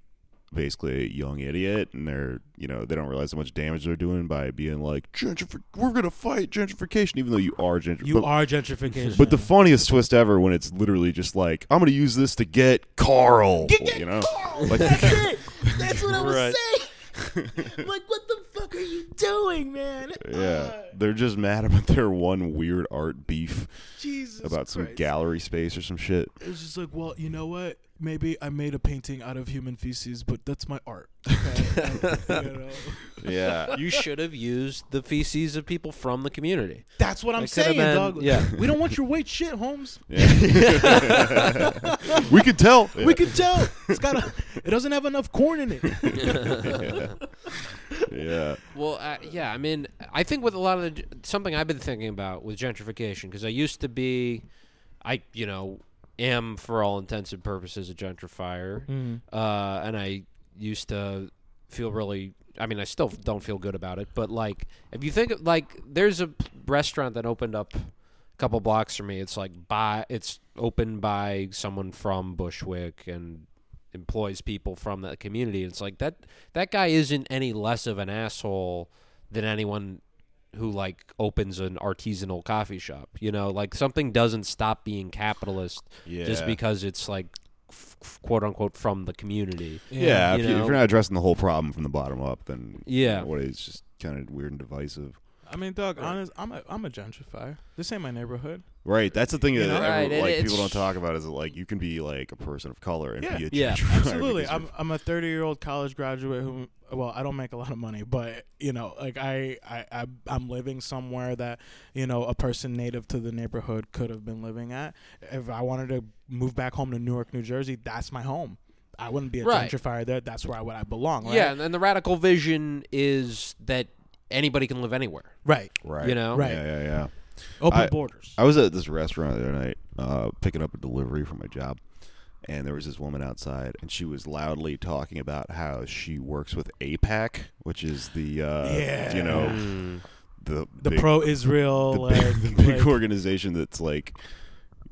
Speaker 1: basically a young idiot, and they're you know they don't realize how much damage they're doing by being like gentrific. We're gonna fight gentrification, even though you are gentrification.
Speaker 2: You are gentrification.
Speaker 1: But the funniest twist ever when it's literally just like I'm gonna use this to get Carl. you know, like
Speaker 2: it. That's what I
Speaker 1: was Right.
Speaker 2: saying. like, what the fuck are you doing, man?
Speaker 1: yeah,
Speaker 2: Uh,
Speaker 1: they're just mad about their one weird art beef
Speaker 2: Jesus.
Speaker 1: about some gallery space or some shit.
Speaker 2: It's just like, well, you know what? Maybe I made a painting out of human feces, but that's my art. Okay? You know?
Speaker 1: Yeah.
Speaker 3: you should have used the feces of people from the community.
Speaker 2: That's what I'm
Speaker 3: It
Speaker 2: saying,
Speaker 3: been-
Speaker 2: dog.
Speaker 3: yeah.
Speaker 2: We don't want your white shit, Holmes. Yeah.
Speaker 1: we could tell.
Speaker 2: We can tell. It's got a. It doesn't have enough corn in it.
Speaker 1: yeah.
Speaker 3: Well, uh, yeah, I mean, I think with a lot of the something I've been thinking about with gentrification because I used to be, I you know am for all intents and purposes a gentrifier, uh, and I used to feel really. I mean, I still don't feel good about it, but like, if you think of, like, there's a restaurant that opened up a couple blocks from me. It's like by it's opened by someone from Bushwick and employs people from that community. It's like that that guy isn't any less of an asshole than anyone who like opens an artisanal coffee shop. You know, like something doesn't stop being capitalist just because it's like f- f- quote unquote from the community.
Speaker 1: Yeah,
Speaker 3: You
Speaker 1: if, you, if you're not addressing the whole problem from the bottom up, then you
Speaker 3: Yeah.
Speaker 1: know, what is just kind of weird and divisive.
Speaker 2: I mean, dog. Honest, I'm a I'm a gentrifier. This ain't my neighborhood.
Speaker 1: Right, that's the thing that
Speaker 2: know?
Speaker 1: everyone-
Speaker 3: Right, and
Speaker 1: like
Speaker 3: it's-
Speaker 1: people don't talk about is that like you can be like a person of color and
Speaker 2: Yeah.
Speaker 1: be a
Speaker 3: Yeah,
Speaker 1: gentrifier
Speaker 2: Absolutely. I'm I'm a 30 year old college graduate who. Well, I don't make a lot of money, but you know, like I, I, I I'm living somewhere that you know a person native to the neighborhood could have been living at. If I wanted to move back home to Newark, New Jersey, that's my home. I wouldn't be a
Speaker 3: Right.
Speaker 2: gentrifier there. That's where I would I belong. Right?
Speaker 3: Yeah, and, and the radical vision is that anybody can live anywhere.
Speaker 2: Right.
Speaker 1: right,
Speaker 3: You know?
Speaker 2: Right.
Speaker 1: Yeah, yeah, yeah.
Speaker 2: Open
Speaker 1: I-
Speaker 2: borders.
Speaker 1: I was at this restaurant the other night, uh, picking up a delivery for my job, and there was this woman outside, and she was loudly talking about how she works with AIPAC, which is the uh,
Speaker 2: Yeah.
Speaker 1: you know
Speaker 3: Mm.
Speaker 1: the
Speaker 2: the
Speaker 1: big,
Speaker 2: pro Israel,
Speaker 1: the
Speaker 2: like,
Speaker 1: big, the big
Speaker 2: like-
Speaker 1: organization that's like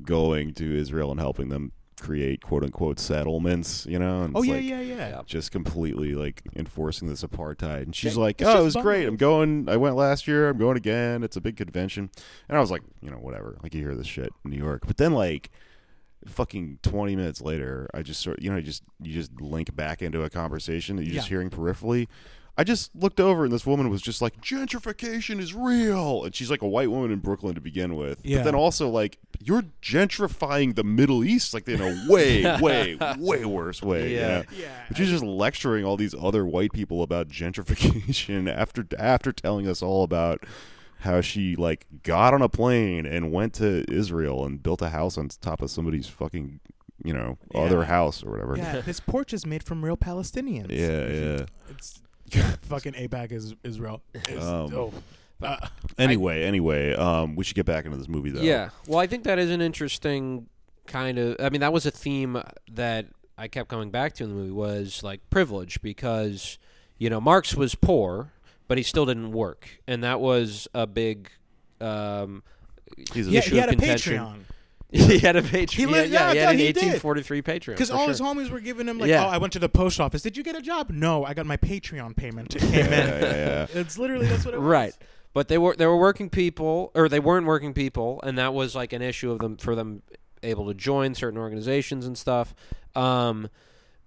Speaker 1: going to Israel and helping them create quote unquote settlements, you know. And
Speaker 2: oh yeah,
Speaker 1: like,
Speaker 2: yeah, yeah,
Speaker 3: Yeah.
Speaker 1: just completely like enforcing this apartheid. And she's
Speaker 2: Yeah,
Speaker 1: like, "Oh, it was great. I'm going. I went last year. I'm going again. It's a big convention." And I was like, you know, whatever. Like you hear this shit in New York, but then like. Fucking twenty minutes later, I just sort you know, you just you just link back into a conversation that you're just hearing peripherally. I just looked over and this woman was just like, "Gentrification is real," and she's like a white woman in Brooklyn to begin with.
Speaker 2: Yeah.
Speaker 1: But then also like, you're gentrifying the Middle East like in a way, way, way worse way. you
Speaker 3: Yeah.
Speaker 2: yeah.
Speaker 1: But she's just lecturing all these other white people about gentrification after after telling us all about how she like got on a plane and went to Israel and built a house on top of somebody's fucking you know other house or whatever.
Speaker 2: Yeah, this porch is made from real Palestinians.
Speaker 1: yeah. yeah.
Speaker 2: It's yeah, fucking AIPAC is Israel. Is,
Speaker 1: Um,
Speaker 2: oh. Uh,
Speaker 1: Anyway, anyway, um, we should get back into this movie though.
Speaker 3: Yeah. Well, I think that is an interesting kind of. I mean, that was a theme that I kept coming back to in the movie was like privilege because you know Marx was poor, but he still didn't work, and that was a big. Um,
Speaker 1: He's a
Speaker 2: yeah,
Speaker 3: issue
Speaker 2: he had
Speaker 3: of
Speaker 2: a
Speaker 3: contention.
Speaker 2: Patreon
Speaker 3: he had a Patreon.
Speaker 2: He
Speaker 3: yeah,
Speaker 2: lived-
Speaker 3: yeah,
Speaker 2: yeah,
Speaker 3: he
Speaker 2: yeah,
Speaker 3: had an
Speaker 2: he did.
Speaker 3: 1843 Patreon.
Speaker 2: because all
Speaker 3: sure.
Speaker 2: his homies were giving him like,
Speaker 3: Yeah.
Speaker 2: "Oh, I went to the post office. Did you get a job? No, I got my Patreon payment. It came
Speaker 1: yeah,
Speaker 2: in.
Speaker 1: yeah, yeah.
Speaker 2: It's literally that's what it was.
Speaker 3: Right. But they were they were working people or they weren't working people and that was like an issue of them for them able to join certain organizations and stuff. Um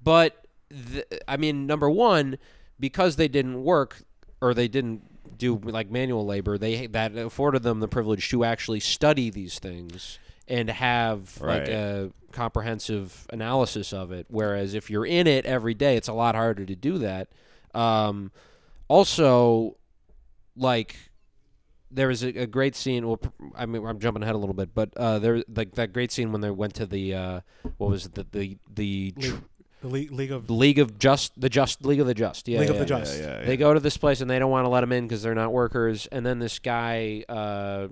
Speaker 3: but th- I mean number 1 because they didn't work or they didn't do like manual labor, they that afforded them the privilege to actually study these things and have like a comprehensive analysis of it whereas if you're in it every day it's a lot harder to do that. Um also like there was a, a great scene. Well, I mean, I'm jumping ahead a little bit, but uh, there like that great scene when they went to the uh, what was it, the the the tr-
Speaker 2: League, the League, League of
Speaker 3: League of Just the Just League of the Just. Yeah,
Speaker 2: League
Speaker 3: yeah,
Speaker 2: of the
Speaker 3: yeah.
Speaker 2: Just.
Speaker 1: Yeah, yeah,
Speaker 3: They
Speaker 1: yeah.
Speaker 3: go to this place and they don't want to let them in because they're not workers. And then this guy, uh,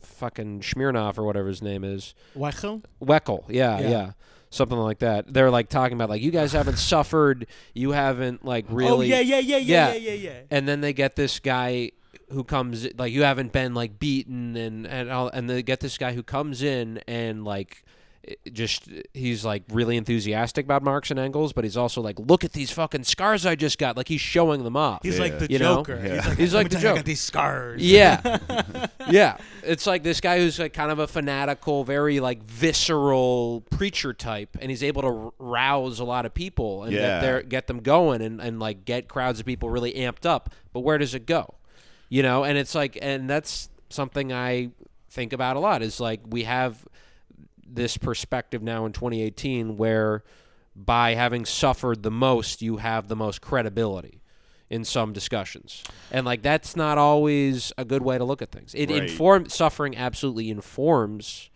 Speaker 3: fucking Smirnoff or whatever his name is,
Speaker 2: Weichel.
Speaker 3: Weckel, yeah,
Speaker 2: Yeah.
Speaker 3: yeah, something like that. They're like talking about like you guys haven't suffered, you haven't like oh, really.
Speaker 2: Oh yeah, yeah, yeah, yeah,
Speaker 3: Yeah.
Speaker 2: yeah, yeah, yeah.
Speaker 3: and then they get this guy who comes like you haven't been like beaten and and all, and they get this guy who comes in and like just he's like really enthusiastic about Marx and Engels, but he's also like, look at these fucking scars I just got. Like he's showing them off.
Speaker 2: He's
Speaker 1: Yeah.
Speaker 2: like the
Speaker 3: You know?
Speaker 2: Joker.
Speaker 1: Yeah.
Speaker 2: He's like,
Speaker 3: He's like the
Speaker 2: tell you, I
Speaker 3: Joker."
Speaker 2: got these scars.
Speaker 3: Yeah, yeah. It's like this guy who's like kind of a fanatical, very like visceral preacher type, and he's able to r- rouse a lot of people and
Speaker 1: Yeah.
Speaker 3: get their get them going and and like get crowds of people really amped up. But where does it go? You know, and it's like, and that's something I think about a lot. Is like we have this perspective now in 2018 where by having suffered the most you have the most credibility in some discussions. And like that's not always a good way to look at things. It
Speaker 1: Right.
Speaker 3: inform suffering absolutely informs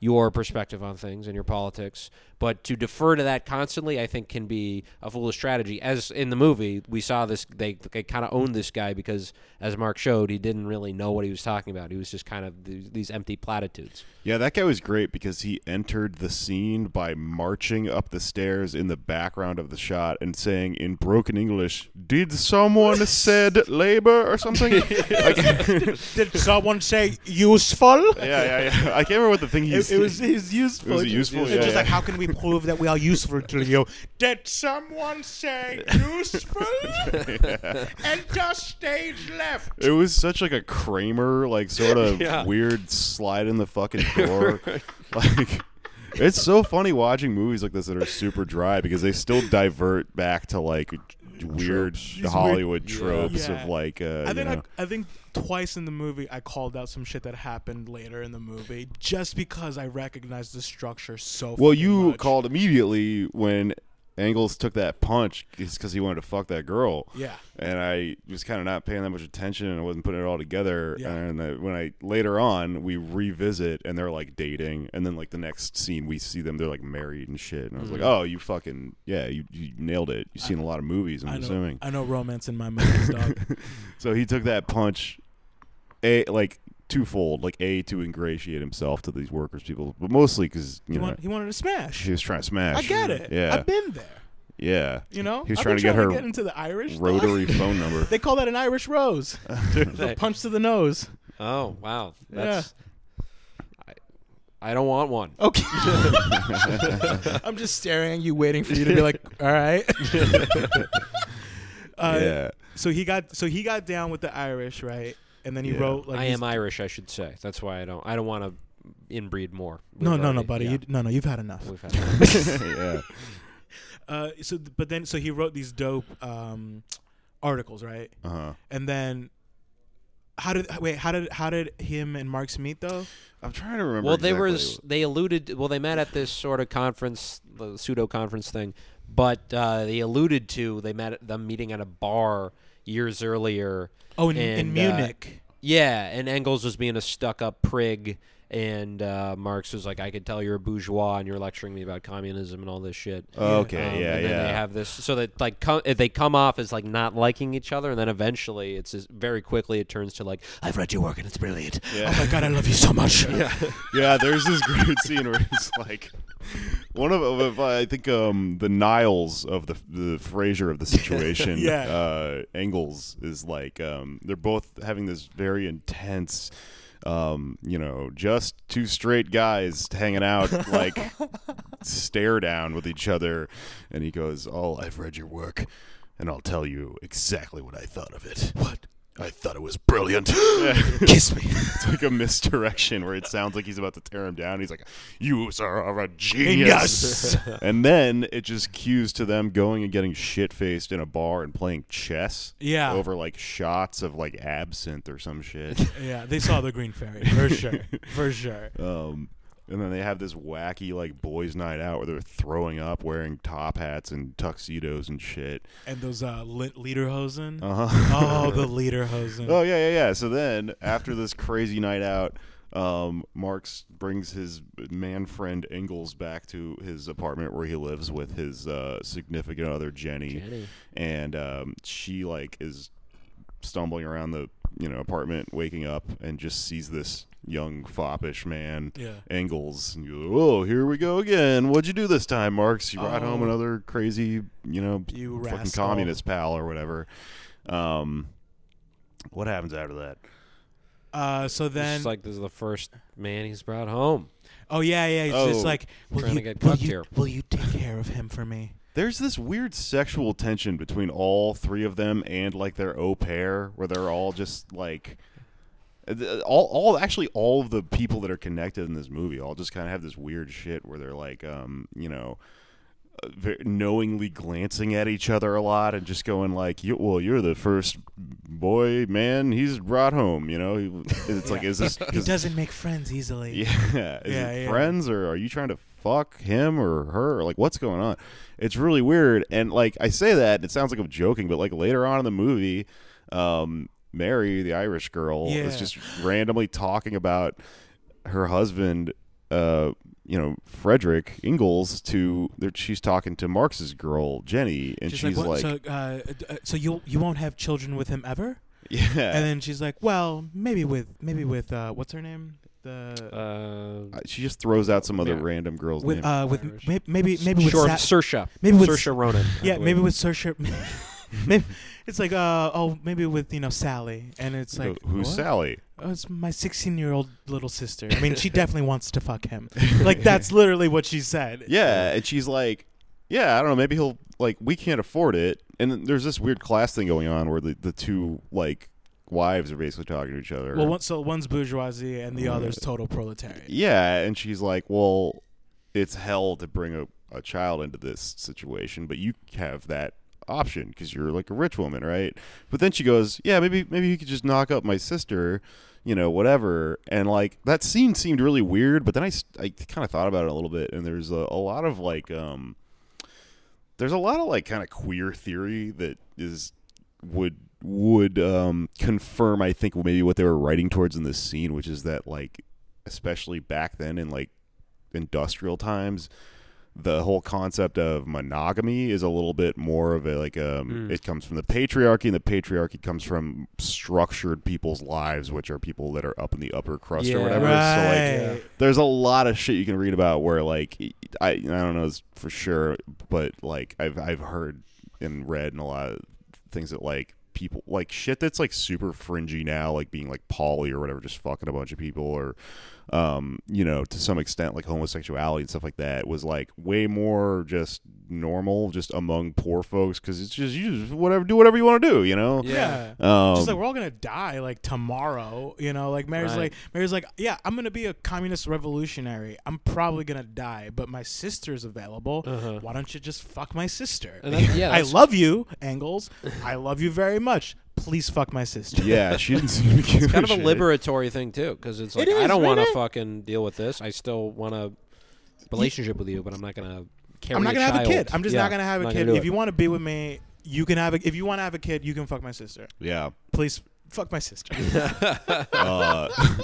Speaker 3: your perspective on things and your politics but to defer to that constantly i think can be a foolish strategy as in the movie we saw this they, they kind of owned this guy because as mark showed he didn't really know what he was talking about he was just kind of these, these empty platitudes
Speaker 1: Yeah, that guy was great because he entered the scene by marching up the stairs in the background of the shot and saying in broken English, "Did someone said labor or something?" Like-
Speaker 2: Did someone say useful?
Speaker 1: yeah, yeah, yeah. I can't remember what the thing he
Speaker 2: It, it was it was useful.
Speaker 1: It was useful,
Speaker 2: It's
Speaker 1: yeah,
Speaker 2: just
Speaker 1: yeah.
Speaker 2: like, how can we prove that we are useful to you? Did someone say useful? Enter stage left.
Speaker 1: It was such like a Kramer, like sort of
Speaker 3: Yeah.
Speaker 1: weird slide in the fucking door. like it's so funny watching movies like this that are super dry because they still divert back to like weird
Speaker 2: These weird-
Speaker 1: Hollywood tropes
Speaker 2: Yeah.
Speaker 1: of like uh,
Speaker 2: I
Speaker 1: you
Speaker 2: think
Speaker 1: know.
Speaker 2: I, I think twice in the movie I called out some shit that happened later in the movie just because I recognized the structure so.
Speaker 1: Well,
Speaker 2: fucking
Speaker 1: you
Speaker 2: much.
Speaker 1: called immediately when Engels took that punch because he wanted to fuck that girl.
Speaker 2: Yeah.
Speaker 1: And I was kind of not paying that much attention and I wasn't putting it all together.
Speaker 2: Yeah.
Speaker 1: And I, when I later on we revisit and they're like dating, and then like the next scene we see them they're like married and shit. And I was like, mm-hmm. oh, you fucking yeah, you, you nailed it. You've seen a lot of movies. I'm
Speaker 2: I know,
Speaker 1: assuming.
Speaker 2: I know romance in my movies, dog.
Speaker 1: So he took that punch, a like twofold, like a to ingratiate himself to these workers people, but mostly because you
Speaker 2: he,
Speaker 1: know
Speaker 2: want, he wanted to smash.
Speaker 1: he was trying to smash.
Speaker 2: I get it.
Speaker 1: Yeah,
Speaker 2: I've been there.
Speaker 1: yeah.
Speaker 2: You know,
Speaker 1: He was
Speaker 2: I've
Speaker 1: trying
Speaker 2: been
Speaker 1: to get her
Speaker 2: get into the Irish dog.
Speaker 1: rotary phone number.
Speaker 2: They call that an Irish rose. the punch to the nose.
Speaker 3: oh wow
Speaker 2: Yeah.
Speaker 3: that's I, I don't want one
Speaker 2: Okay. I'm just staring at you, waiting for you to be like, "All right." uh,
Speaker 1: yeah.
Speaker 2: So he got so he got down with the Irish, right? And then he
Speaker 1: Yeah.
Speaker 2: wrote like
Speaker 3: I am Irish, I should say. That's why I don't. I don't want to inbreed more.
Speaker 2: No,
Speaker 3: We've
Speaker 2: no, no,
Speaker 3: already-
Speaker 2: buddy.
Speaker 3: yeah,
Speaker 2: You, no, no. You've had enough.
Speaker 3: we've had
Speaker 1: yeah.
Speaker 2: Uh, so, but then, so he wrote these dope um, articles, right?
Speaker 1: Uh huh.
Speaker 2: And then, how did wait? How did how did him and Marx meet though?
Speaker 1: I'm trying to remember.
Speaker 3: well, they were
Speaker 1: exactly
Speaker 3: they alluded. Well, they met at this sort of conference, the pseudo conference thing, but uh, they alluded to they met at them meeting at a bar years earlier.
Speaker 2: Oh, in, in
Speaker 3: And, uh,
Speaker 2: Munich.
Speaker 3: Yeah, and Engels was being a stuck-up prig, and uh, Marx was like, "I could tell you're a bourgeois, and you're lecturing me about communism and all this shit."
Speaker 1: Okay,
Speaker 3: Um,
Speaker 1: yeah,
Speaker 3: and then
Speaker 1: yeah.
Speaker 3: they have this, so that like come, if they come off as like not liking each other, and then eventually it's just, very quickly it turns to like, "I've read your work and it's brilliant."
Speaker 1: yeah.
Speaker 2: Oh my god, I love you so much.
Speaker 1: yeah, yeah. there's this great scene where it's like one of, of I think um the Niles of the the Frasier of the situation.
Speaker 2: Yeah.
Speaker 1: Uh, Engels is like um they're both having this very intense. Um, you know, just two straight guys hanging out, like stare down with each other, and he goes, "Oh, I've read your work, and I'll tell you exactly what I thought of it. What? I thought it was brilliant.
Speaker 2: Kiss me.
Speaker 1: It's like a misdirection where it sounds like he's about to tear him down. He's like, "You sir are a genius." and then it just cues to them going and getting shit faced in a bar and playing chess.
Speaker 2: Yeah.
Speaker 1: Over like shots of like absinthe or some shit.
Speaker 2: yeah, they saw the Green Fairy for sure, for sure.
Speaker 1: um, and then they have this wacky like boys' night out where they're throwing up, wearing top hats and tuxedos and shit.
Speaker 2: And those uh, lit lederhosen.
Speaker 1: Uh huh.
Speaker 2: Oh, the lederhosen.
Speaker 1: Oh yeah, yeah, yeah. So then after this crazy night out, um, Marx brings his man friend Engels back to his apartment where he lives with his uh, significant other Jenny,
Speaker 3: Jenny.
Speaker 1: and um, she like is stumbling around the you know apartment, waking up, and just sees this young foppish man.
Speaker 2: Yeah.
Speaker 1: Engels, and you go, oh, here we go again. What'd you do this time, Marx? You brought home
Speaker 2: Oh.
Speaker 1: another crazy, you know,
Speaker 2: You
Speaker 1: fucking
Speaker 2: rascal.
Speaker 1: communist pal or whatever. Um, what happens after that?
Speaker 2: Uh, so then,
Speaker 3: It's like this is the first man he's brought home.
Speaker 2: oh yeah, yeah, he's
Speaker 1: Oh.
Speaker 2: just like, will
Speaker 3: Trying
Speaker 2: you,
Speaker 3: to get
Speaker 2: will you,
Speaker 3: here.
Speaker 2: will you take care of him for me?
Speaker 1: There's this weird sexual tension between all three of them and like their au pair, where they're all just like. All, all, actually, all of the people that are connected in this movie all just kind of have this weird shit where they're like, um, you know, uh, knowingly glancing at each other a lot and just going like, you, "Well, you're the first boy, man. He's brought home." You know, it's like, is this?
Speaker 2: He doesn't make friends easily.
Speaker 1: yeah. Is
Speaker 2: Yeah, yeah.
Speaker 1: friends or are you trying to fuck him or her? Or like what's going on? It's really weird. And like I say that, it sounds like I'm joking, but like later on in the movie, um, Mary, the Irish girl, is just randomly talking about her husband, uh, you know, Frederick Engels to she's talking to Marx's girl, Jenny, and she's,
Speaker 2: "What-
Speaker 1: like,
Speaker 2: so, uh, uh, so you you won't have children with him ever?
Speaker 1: Yeah.
Speaker 2: And then she's like, well, maybe with maybe with uh, what's her name? The
Speaker 3: Uh,
Speaker 1: she just throws out some other
Speaker 3: Yeah.
Speaker 1: random girl's
Speaker 2: with
Speaker 1: name.
Speaker 2: uh with
Speaker 3: Irish.
Speaker 2: maybe maybe with
Speaker 3: Short,
Speaker 2: Sa-
Speaker 3: Saoirse.
Speaker 2: maybe with
Speaker 3: Saoirse Ronan.
Speaker 2: Yeah maybe with Saoirse. maybe it's like uh oh maybe with you know Sally and it's like
Speaker 1: Who's
Speaker 2: what?
Speaker 1: Sally?
Speaker 2: Oh, it's my 16 year old little sister. I mean, she definitely wants to fuck him. Like that's literally what she said.
Speaker 1: Yeah, and she's like, "Yeah, I don't know. Maybe he'll like we can't afford it." And there's this weird class thing going on where the the two like wives are basically talking to each other.
Speaker 2: Well, one, so one's bourgeoisie and the other's total proletariat.
Speaker 1: yeah, and she's like, "Well, it's hell to bring a, a child into this situation, but you have that option because you're like a rich woman, right?" But then she goes, "Yeah, maybe maybe you could just knock up my sister." You know, whatever, and like that scene seemed really weird. But then I I kind of thought about it a little bit, and there's a, a lot of like, um, there's a lot of like kind of queer theory that is would would um confirm I think maybe what they were writing towards in this scene, which is that like especially back then in like industrial times, the whole concept of monogamy is a little bit more of a like um
Speaker 3: Mm.
Speaker 1: it comes from the patriarchy and the patriarchy comes from structured people's lives which are people that are up in the upper crust or
Speaker 3: Yeah.
Speaker 1: whatever so like
Speaker 2: Right.
Speaker 1: there's a lot of shit you can read about where like I I don't know for sure, but like I've I've heard and read and a lot of things that like people like shit that's like super fringy now, like being like poly or whatever, just fucking a bunch of people or um, you know, to some extent like homosexuality and stuff like that was like way more just normal just among poor folks because it's just you just whatever do whatever you want to do, you know.
Speaker 2: Yeah.
Speaker 1: Um,
Speaker 2: She's like, we're all gonna die like tomorrow, you know. Like Mary's
Speaker 3: Right.
Speaker 2: like, Mary's like, yeah, I'm gonna be a communist revolutionary. I'm probably gonna die, but my sister's available.
Speaker 3: Uh-huh.
Speaker 2: Why don't you just fuck my sister?
Speaker 3: And that- yeah,
Speaker 2: I love you, Engels. I love you very much. Please fuck my sister.
Speaker 1: yeah, she didn't seem to give
Speaker 3: It's kind of a
Speaker 1: shit.
Speaker 3: liberatory thing too, because it's like
Speaker 2: It
Speaker 3: I don't want to
Speaker 2: really.
Speaker 3: fucking deal with this. I still want a relationship with you, but I'm not gonna carry
Speaker 2: I'm not gonna
Speaker 3: a
Speaker 2: have a kid. I'm just
Speaker 3: Yeah,
Speaker 2: not gonna have a kid.
Speaker 3: do
Speaker 2: If
Speaker 3: it.
Speaker 2: you want to be with me, you can have a. If you want to have a kid, you can fuck my sister.
Speaker 1: Yeah.
Speaker 2: Please fuck my sister.
Speaker 1: Uh,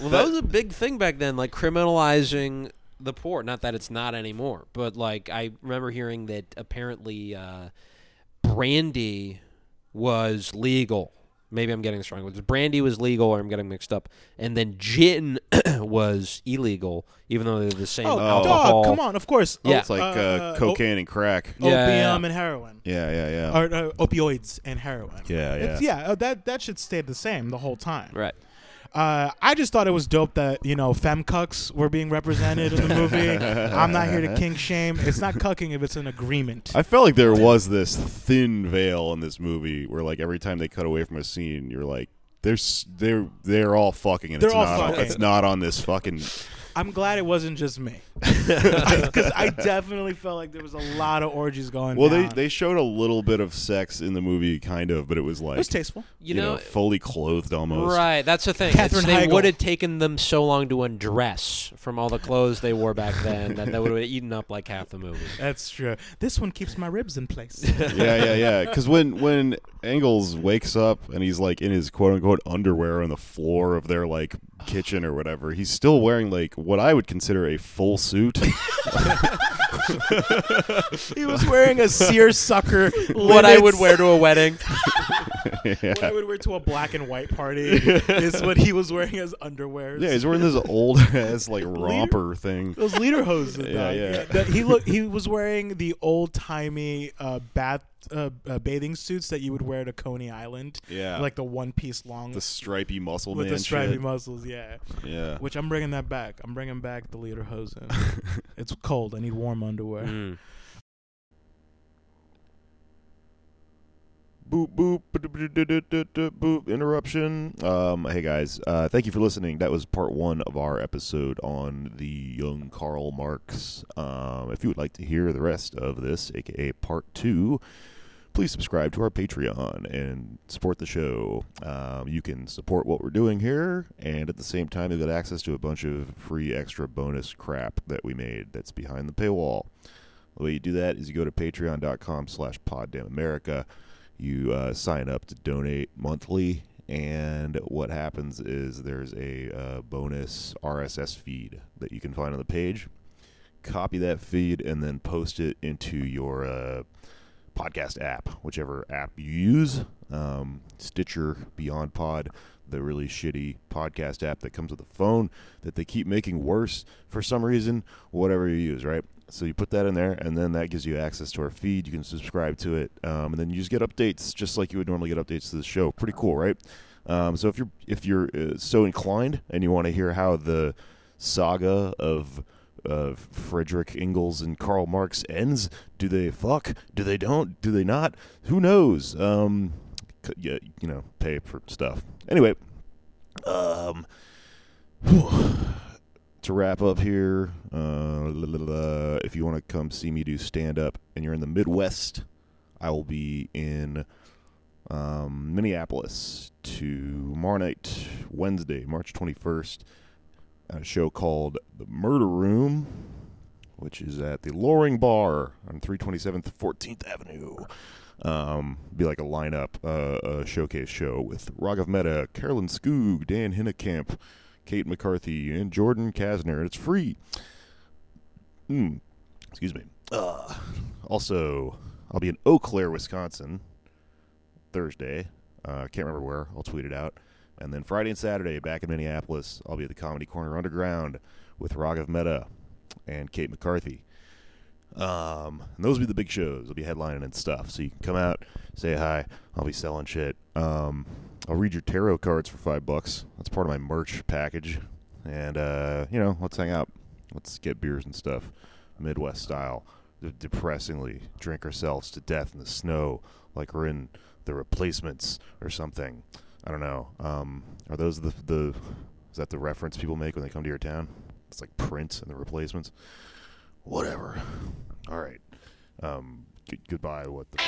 Speaker 3: Well, that was a big thing back then, like criminalizing the poor. Not that it's not anymore, but like I remember hearing that apparently uh, brandy was legal. Maybe I'm getting this wrong. It brandy was legal, or I'm getting mixed up. And then gin was illegal, even though they're the same
Speaker 2: oh,
Speaker 3: alcohol.
Speaker 2: dog, come on, of course.
Speaker 3: Yeah.
Speaker 2: Oh,
Speaker 1: it's like uh,
Speaker 2: uh,
Speaker 1: cocaine and crack.
Speaker 2: o-
Speaker 3: Yeah,
Speaker 2: opium
Speaker 3: yeah.
Speaker 2: and heroin,
Speaker 1: Yeah, yeah, yeah.
Speaker 2: or uh, opioids and heroin.
Speaker 1: Yeah, yeah.
Speaker 2: It's, yeah. uh, that that should stay the same the whole time.
Speaker 3: Right.
Speaker 2: Uh, I just thought it was dope that you know femcucks were being represented in the movie. I'm not here to kink shame. It's not cucking if it's an agreement.
Speaker 1: I felt like there was this thin veil in this movie where, like, every time they cut away from a scene, you're like, "There's they're they're all fucking, and
Speaker 2: They're
Speaker 1: it's
Speaker 2: all
Speaker 1: not
Speaker 2: fucking.
Speaker 1: it's not on this fucking."
Speaker 2: I'm glad it wasn't just me because I definitely felt like there was a lot of orgies going.
Speaker 1: Well, they
Speaker 2: down.
Speaker 1: they showed a little bit of sex in the movie, kind of, but it was like
Speaker 2: it was tasteful.
Speaker 3: You,
Speaker 1: you
Speaker 3: know,
Speaker 1: know, fully clothed almost.
Speaker 3: Right, that's the thing. Catherine they would have taken them so long to undress from all the clothes they wore back then that they would have eaten up like half the movie.
Speaker 2: That's true. This one keeps my ribs in place.
Speaker 1: yeah, yeah, yeah. Because when when Engels wakes up and he's like in his quote unquote underwear on the floor of their like kitchen or whatever, he's still wearing like what I would consider a full suit.
Speaker 2: he was wearing a seersucker.
Speaker 3: What I would wear to a wedding.
Speaker 2: What I would wear to a black and white party is what he was wearing as underwear.
Speaker 1: Yeah, he's wearing this old ass like romper thing.
Speaker 2: Those leader hoses.
Speaker 1: Yeah,
Speaker 2: dog.
Speaker 1: yeah.
Speaker 2: that- he look. He was wearing the old timey uh, bath uh, uh, bathing suits that you would wear to Coney Island.
Speaker 1: Yeah.
Speaker 2: like the one piece long
Speaker 1: The stripy muscle
Speaker 2: with
Speaker 1: man
Speaker 2: the stripy
Speaker 1: shit.
Speaker 2: muscles. Yeah,
Speaker 1: yeah.
Speaker 2: which I'm bringing that back. I'm bringing back the lederhosen. it's cold. I need warm underwear.
Speaker 3: Mm.
Speaker 1: Boop boop boop interruption. Um hey guys uh thank you for listening. That was part one of our episode on the young karl marx. Um if you would like to hear the rest of this aka part two please subscribe to our patreon and support the show. Um, you can support what we're doing here and at the same time you'll get access to a bunch of free extra bonus crap that we made that's behind the paywall. The way you do that is you go to patreon.com slash poddamnamerica you uh, sign up to donate monthly and what happens is there's a uh, bonus rss feed that you can find on the page. Copy that feed and then post it into your uh, podcast app whichever app you use. Um, stitcher beyond pod the really shitty podcast app that comes with a phone that they keep making worse for some reason whatever you use right so you put that in there, and then that gives you access to our feed. You can subscribe to it, um, and then you just get updates just like you would normally get updates to the show. Pretty cool, right? Um, so if you're if you're uh, so inclined and you want to hear how the saga of of Frederick Engels and Karl Marx ends, do they fuck? Do they don't? Do they not? Who knows? Um, you know, pay for stuff. Anyway, um. To wrap up here, uh, if you want to come see me do stand up and you're in the Midwest, I will be in um, Minneapolis tomorrow night, Wednesday, March 21st, at a show called The Murder Room, which is at the Loring Bar on 327th 14th Avenue. Um, be like a lineup, uh, a showcase show with Raghav Mehta, Carolyn Skoog, Dan Hinnekamp, Kate McCarthy, and Jordan Kasner. It's free. Mm, excuse me. Uh, also, I'll be in Eau Claire, Wisconsin, Thursday. Uh, can't remember where. I'll tweet it out. And then Friday and Saturday, back in Minneapolis, I'll be at the Comedy Corner Underground with Raghav Mehta and Kate McCarthy. Um, and those will be the big shows. I'll be headlining and stuff. So you can come out, say hi. I'll be selling shit. Um, I'll read your tarot cards for five bucks. That's part of my merch package. And uh, you know, let's hang out. Let's get beers and stuff, Midwest style. De- depressingly, drink ourselves to death in the snow, like we're in the replacements or something. I don't know. Um, are those the the? Is that the reference people make when they come to your town? It's like Prince and the replacements. Whatever. All right. Um, g- goodbye. What the.